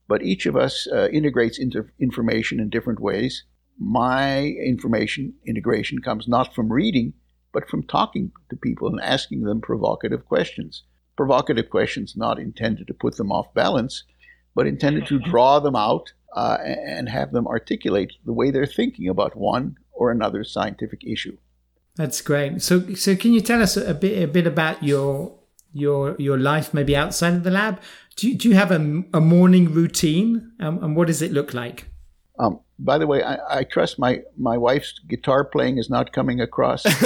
Speaker 1: But each of us uh, integrates into information in different ways. My information integration comes not from reading, but from talking to people and asking them provocative questions. Provocative questions not intended to put them off balance, but intended to draw them out uh, and have them articulate the way they're thinking about one or another scientific issue.
Speaker 3: That's great. So, so can you tell us a bit, a bit about your your your life, maybe outside of the lab? Do you, do you have a, a morning routine, um, and what does it look like?
Speaker 1: Um, by the way, I, I, trust my my wife's guitar playing is not coming across. *laughs*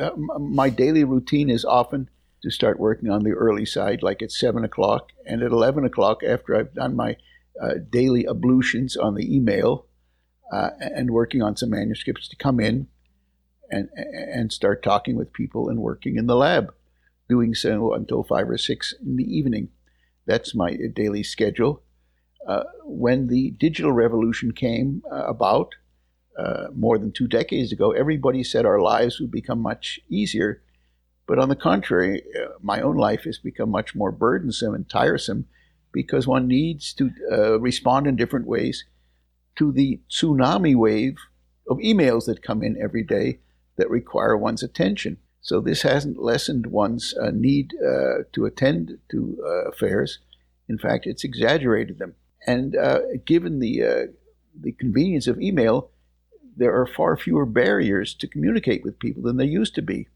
Speaker 1: uh, my daily routine is often to start working on the early side, like at seven o'clock, and at eleven o'clock, after I've done my uh, daily ablutions on the email uh, and working on some manuscripts, to come in and and start talking with people and working in the lab, doing so until five or six in the evening. That's my daily schedule. Uh, when the digital revolution came uh, about uh, more than two decades ago, everybody said our lives would become much easier. But on the contrary, my own life has become much more burdensome and tiresome because one needs to uh, respond in different ways to the tsunami wave of emails that come in every day that require one's attention. So this hasn't lessened one's uh, need uh, to attend to affairs. In fact, it's exaggerated them. And uh, given the uh, the convenience of email, there are far fewer barriers to communicate with people than there used to be.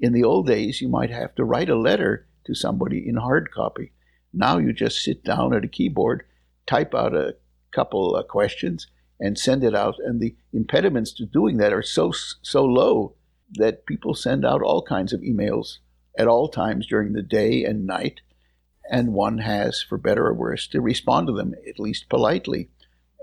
Speaker 1: In the old days, you might have to write a letter to somebody in hard copy. Now you just sit down at a keyboard, type out a couple of questions, and send it out. And the impediments to doing that are so so low that people send out all kinds of emails at all times during the day and night, and one has, for better or worse, to respond to them at least politely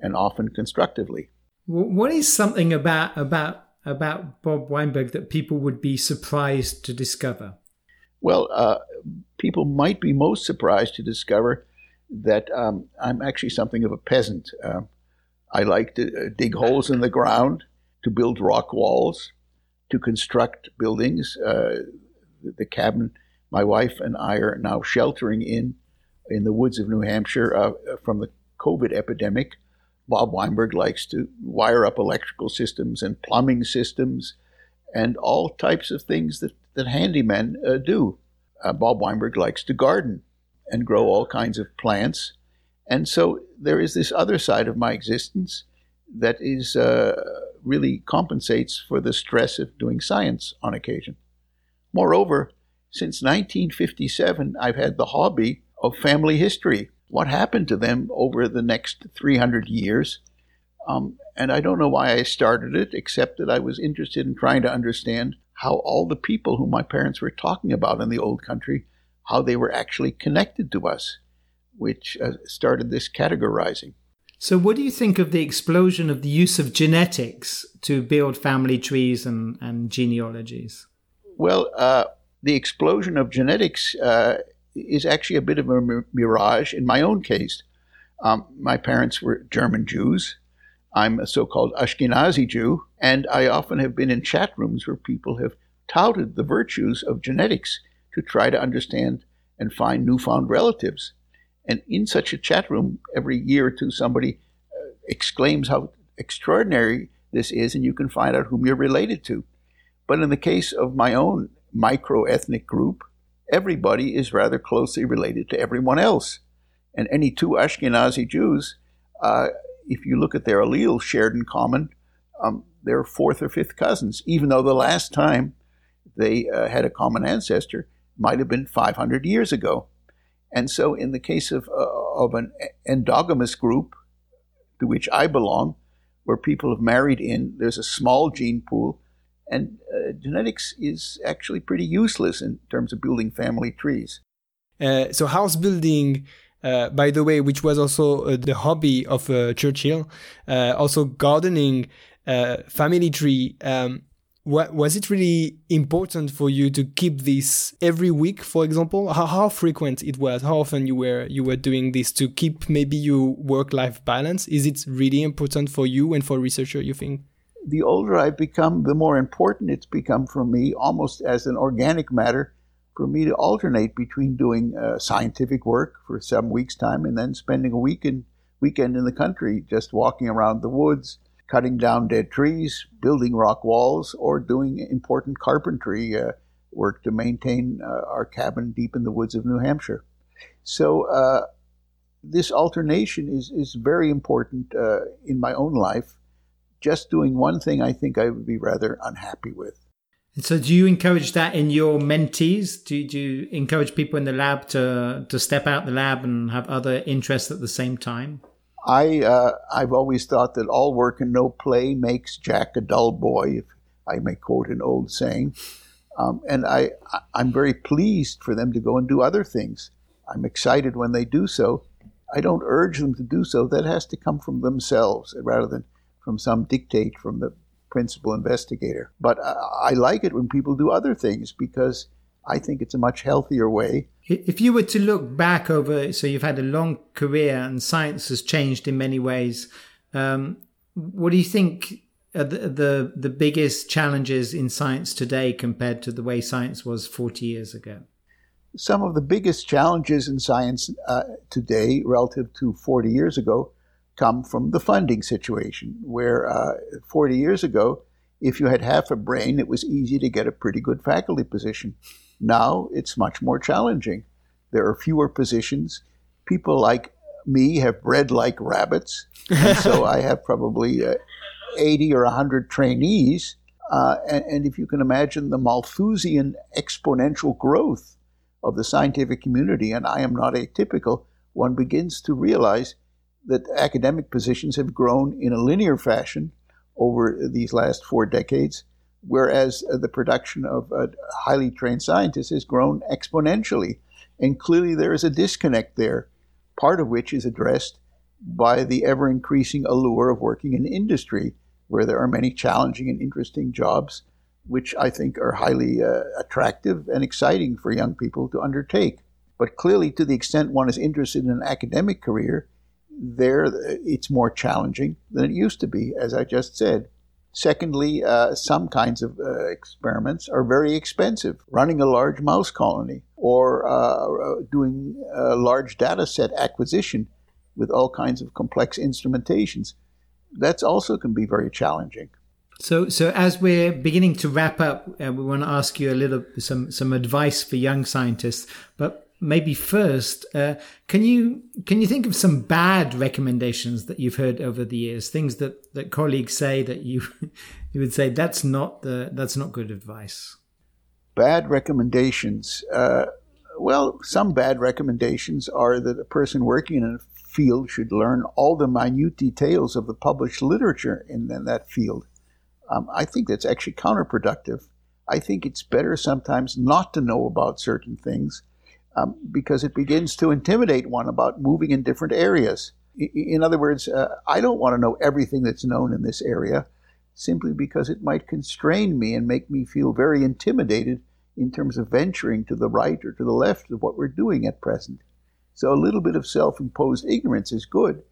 Speaker 1: and often constructively.
Speaker 3: What is something about about about Bob Weinberg that people would be surprised to discover?
Speaker 1: Well, uh, people might be most surprised to discover that um, I'm actually something of a peasant. Uh, I like to uh, dig holes in the ground, to build rock walls, to construct buildings. Uh, the cabin my wife and I are now sheltering in, in the woods of New Hampshire uh, from the COVID epidemic. Bob Weinberg likes to wire up electrical systems and plumbing systems and all types of things that, that handymen uh, do. Uh, Bob Weinberg likes to garden and grow all kinds of plants and so there is this other side of my existence that is uh, really compensates for the stress of doing science on occasion. Moreover, since 1957, I've had the hobby of family history. What happened to them over the next 300 years? Um, and I don't know why I started it, except that I was interested in trying to understand how all the people whom my parents were talking about in the old country, how they were actually connected to us which uh, started this categorizing.
Speaker 3: So, what do you think of the explosion of the use of genetics to build family trees and, and genealogies?
Speaker 1: Well, uh, the explosion of genetics uh, is actually a bit of a mirage in my own case. Um, my parents were German Jews. I'm a so called Ashkenazi Jew, and I often have been in chat rooms where people have touted the virtues of genetics to try to understand and find newfound relatives. And in such a chat room, every year or two, somebody uh, exclaims how extraordinary this is, and you can find out whom you're related to. But in the case of my own micro ethnic group, everybody is rather closely related to everyone else. And any two Ashkenazi Jews, uh, if you look at their alleles shared in common, um, they're fourth or fifth cousins, even though the last time they uh, had a common ancestor might have been 500 years ago. And so, in the case of, uh, of an endogamous group to which I belong, where people have married in, there's a small gene pool, and uh, genetics is actually pretty useless in terms of building family trees.
Speaker 2: Uh, so, house building. Uh, by the way, which was also uh, the hobby of uh, Churchill, also gardening, family tree. Um, was it really important for you to keep this every week, for example? How, how frequent it was? How often you were you were doing this to keep maybe your work life balance? Is it really important for you and for researcher? You think?
Speaker 1: The older I've become, the more important it's become for me, almost as an organic matter, for me to alternate between doing uh, scientific work for some weeks' time and then spending a week in, weekend in the country, just walking around the woods, cutting down dead trees, building rock walls, or doing important carpentry uh, work to maintain uh, our cabin deep in the woods of New Hampshire. So, uh, this alternation is, is very important uh, in my own life. Just doing one thing, I think I would be rather unhappy with.
Speaker 3: And so, do you encourage that in your mentees? Do, do you encourage people in the lab to to step out the lab and have other interests at the same time?
Speaker 1: I uh, I've always thought that all work and no play makes Jack a dull boy, if I may quote an old saying. Um, and I I'm very pleased for them to go and do other things. I'm excited when they do so. I don't urge them to do so. That has to come from themselves rather than from some dictate from the principal investigator. But I, I like it when people do other things because I think it's a much healthier way.
Speaker 3: If you were to look back over, so you've had a long career and science has changed in many ways. Um, what do you think are the, the the biggest challenges in science today compared to the way science was 40 years ago?
Speaker 1: Some of the biggest challenges in science uh, today, relative to 40 years ago, come from the funding situation, where uh, 40 years ago, if you had half a brain, it was easy to get a pretty good faculty position. Now it's much more challenging. There are fewer positions. People like me have bred like rabbits, and so I have probably uh, 80 or 100 trainees. Uh, and, and, if you can imagine the Malthusian exponential growth of the scientific community, and I am not atypical, one begins to realize that academic positions have grown in a linear fashion over these last four decades, whereas uh, the production of uh, highly trained scientists has grown exponentially. And clearly there is a disconnect there, part of which is addressed by the ever increasing allure of working in industry, where there are many challenging and interesting jobs, which I think are highly uh, attractive and exciting for young people to undertake. But clearly, to the extent one is interested in an academic career, there it's more challenging than it used to be, as I just said. Secondly, uh, some kinds of uh, experiments are very expensive. Running a large mouse colony or uh, doing a large data set acquisition with all kinds of complex instrumentations, that's also can be very challenging.
Speaker 3: So, so as we're beginning to wrap up, uh, we want to ask you a little some some advice for young scientists. But maybe first, uh, can you can you think of some bad recommendations that you've heard over the years? Things that, that colleagues say that you *laughs* you would say that's not the that's not good advice.
Speaker 1: Bad recommendations. Uh, well, some bad recommendations are that a person working in a field should learn all the minute details of the published literature in, in that field. Um, I think that's actually counterproductive. I think it's better sometimes not to know about certain things um, because it begins to intimidate one about moving in different areas. In other words, uh, I don't want to know everything that's known in this area simply because it might constrain me and make me feel very intimidated in terms of venturing to the right or to the left of what we're doing at present. So a little bit of self imposed ignorance is good.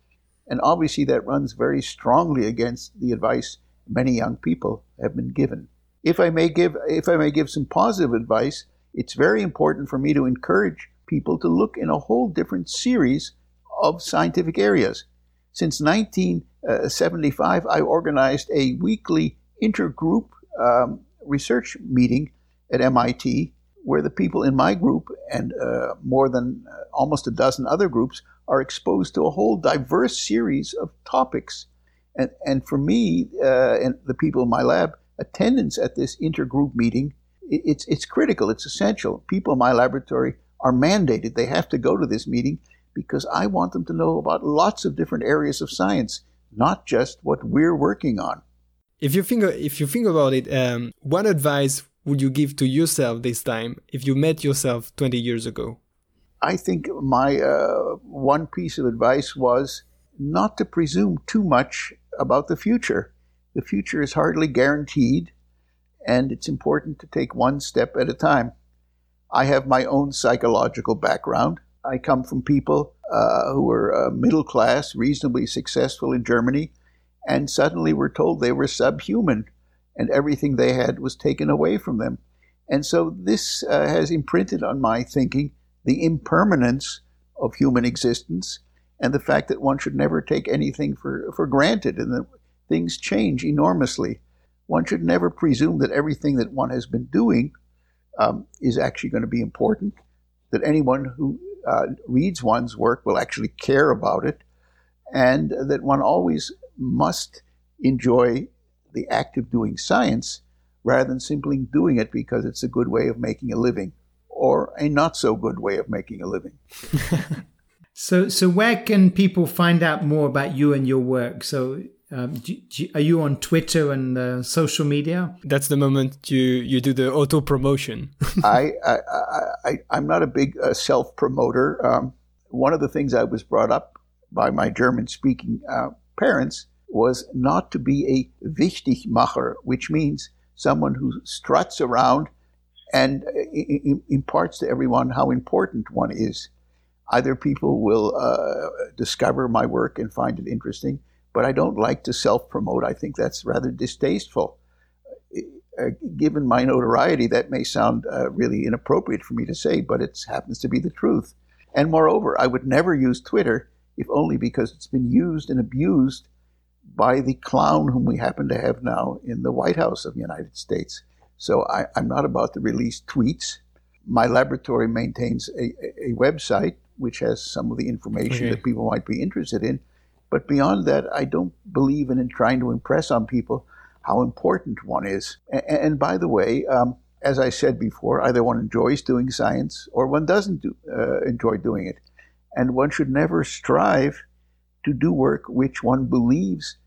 Speaker 1: And obviously, that runs very strongly against the advice many young people have been given. If I may give, if I may give some positive advice, it's very important for me to encourage people to look in a whole different series of scientific areas. Since 1975, I organized a weekly intergroup um, research meeting at MIT where the people in my group and uh, more than uh, almost a dozen other groups are exposed to a whole diverse series of topics. And, and for me uh, and the people in my lab, attendance at this intergroup meeting it's it's critical. It's essential. People in my laboratory are mandated. They have to go to this meeting because I want them to know about lots of different areas of science, not just what we're working on.
Speaker 2: If you think if you think about it, um, what advice would you give to yourself this time if you met yourself 20 years ago?
Speaker 1: I think my uh, one piece of advice was not to presume too much about the future. The future is hardly guaranteed and it's important to take one step at a time. I have my own psychological background. I come from people uh, who were uh, middle class, reasonably successful in Germany, and suddenly were told they were subhuman and everything they had was taken away from them. And so this uh, has imprinted on my thinking the impermanence of human existence and the fact that one should never take anything for, for granted and that things change enormously. One should never presume that everything that one has been doing um, is actually going to be important, that anyone who uh, reads one's work will actually care about it, and that one always must enjoy the act of doing science rather than simply doing it because it's a good way of making a living or a not so good way of making a living. *laughs*
Speaker 3: so, so where can people find out more about you and your work? So, um, do, do, are you on Twitter and uh, social media?
Speaker 2: That's the moment you you do the auto promotion. *laughs*
Speaker 1: I, I, I I'm not a big uh, self promoter. Um, one of the things I was brought up by my German speaking uh, parents was not to be a Wichtigmacher, which means someone who struts around and uh, imparts to everyone how important one is. Either people will uh, discover my work and find it interesting, but I don't like to self promote. I think that's rather distasteful. Uh, given my notoriety, that may sound uh, really inappropriate for me to say, but it happens to be the truth. And moreover, I would never use Twitter if only because it's been used and abused by the clown whom we happen to have now in the White House of the United States. So I, am not about to release tweets. My laboratory maintains a, a website which has some of the information okay. that people might be interested in. But beyond that, I don't believe in, in trying to impress on people how important one is. And, and by the way, um, as I said before, either one enjoys doing science or one doesn't do, uh, enjoy doing it. And one should never strive to do work which one believes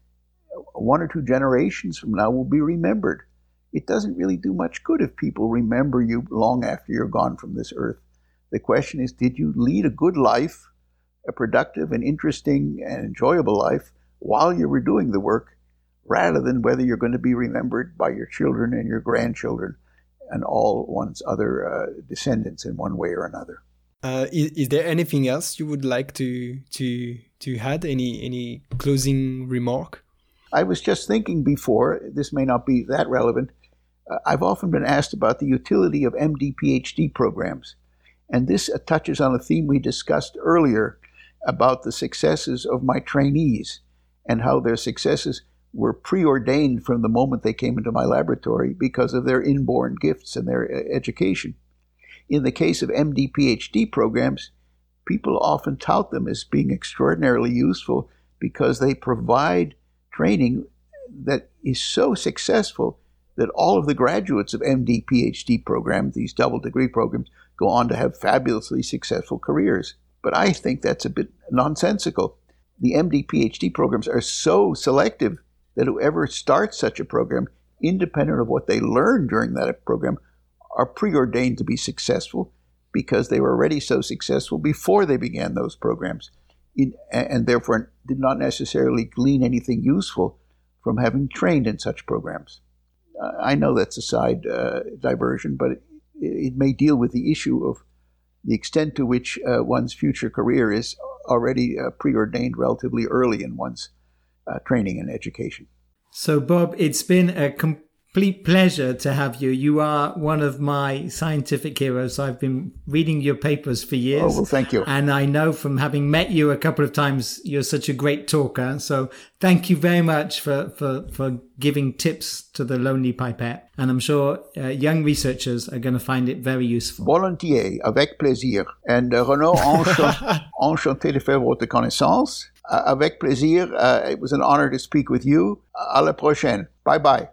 Speaker 1: one or two generations from now will be remembered. It doesn't really do much good if people remember you long after you're gone from this earth. The question is did you lead a good life, a productive and interesting and enjoyable life while you were doing the work, rather than whether you're going to be remembered by your children and your grandchildren and all one's other uh, descendants in one way or another.
Speaker 2: Uh, is, is, there anything else you would like to to to add? Any any closing remark?
Speaker 1: I was just thinking before. This may not be that relevant. Uh, I've often been asked about the utility of MD PhD programs, and this touches on a theme we discussed earlier about the successes of my trainees and how their successes were preordained from the moment they came into my laboratory because of their inborn gifts and their uh, education. In the case of MD PhD programs, people often tout them as being extraordinarily useful because they provide training that is so successful that all of the graduates of MD PhD programs, these double degree programs, go on to have fabulously successful careers. But I think that's a bit nonsensical. The MD PhD programs are so selective that whoever starts such a program, independent of what they learn during that program, are preordained to be successful because they were already so successful before they began those programs, in, and therefore did not necessarily glean anything useful from having trained in such programs. I know that's a side uh, diversion, but it, it, may deal with the issue of the extent to which uh, one's future career is already uh, preordained relatively early in one's uh, training and education.
Speaker 3: So, Bob, it's been a com- complete pleasure to have you. You are one of my scientific heroes. I've been reading your papers for years.
Speaker 1: Oh, well, thank you.
Speaker 3: And I know from having met you a couple of times, you're such a great talker. So thank you very much for, for, for giving tips to the Lonely Pipette. And I'm sure uh, young researchers are going to find it very useful.
Speaker 1: Volontiers, avec plaisir. And uh, Renaud, *laughs* enchanté de faire votre connaissance. Uh, avec plaisir. Uh, it was an honor to speak with you. À la prochaine. Bye bye.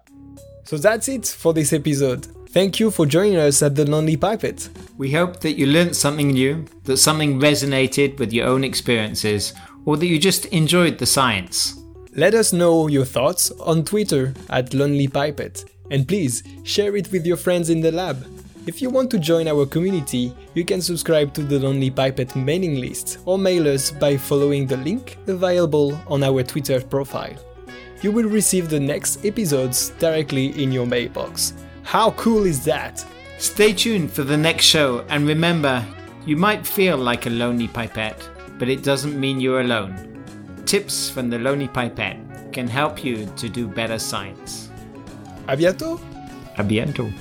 Speaker 2: So that's it for this episode. Thank you for joining us at the Lonely Pipette.
Speaker 3: We hope that you learned something new, that something resonated with your own experiences, or that you just enjoyed the science.
Speaker 2: Let us know your thoughts on Twitter at Lonely Pipette, and please share it with your friends in the lab. If you want to join our community, you can subscribe to the Lonely Pipette mailing list or mail us by following the link available on our Twitter profile you will receive the next episodes directly in your mailbox. How cool is that?
Speaker 3: Stay tuned for the next show and remember, you might feel like a lonely pipette, but it doesn't mean you're alone. Tips from the Lonely Pipette can help you to do better science.
Speaker 2: A bientôt!
Speaker 3: A bientôt!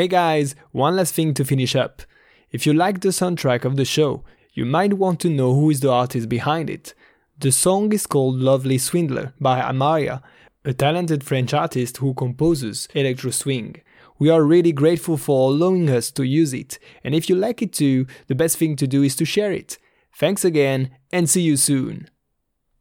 Speaker 2: Hey guys, one last thing to finish up. If you like the soundtrack of the show, you might want to know who is the artist behind it. The song is called Lovely Swindler by Amaria, a talented French artist who composes electro swing. We are really grateful for allowing us to use it, and if you like it too, the best thing to do is to share it. Thanks again, and see you soon.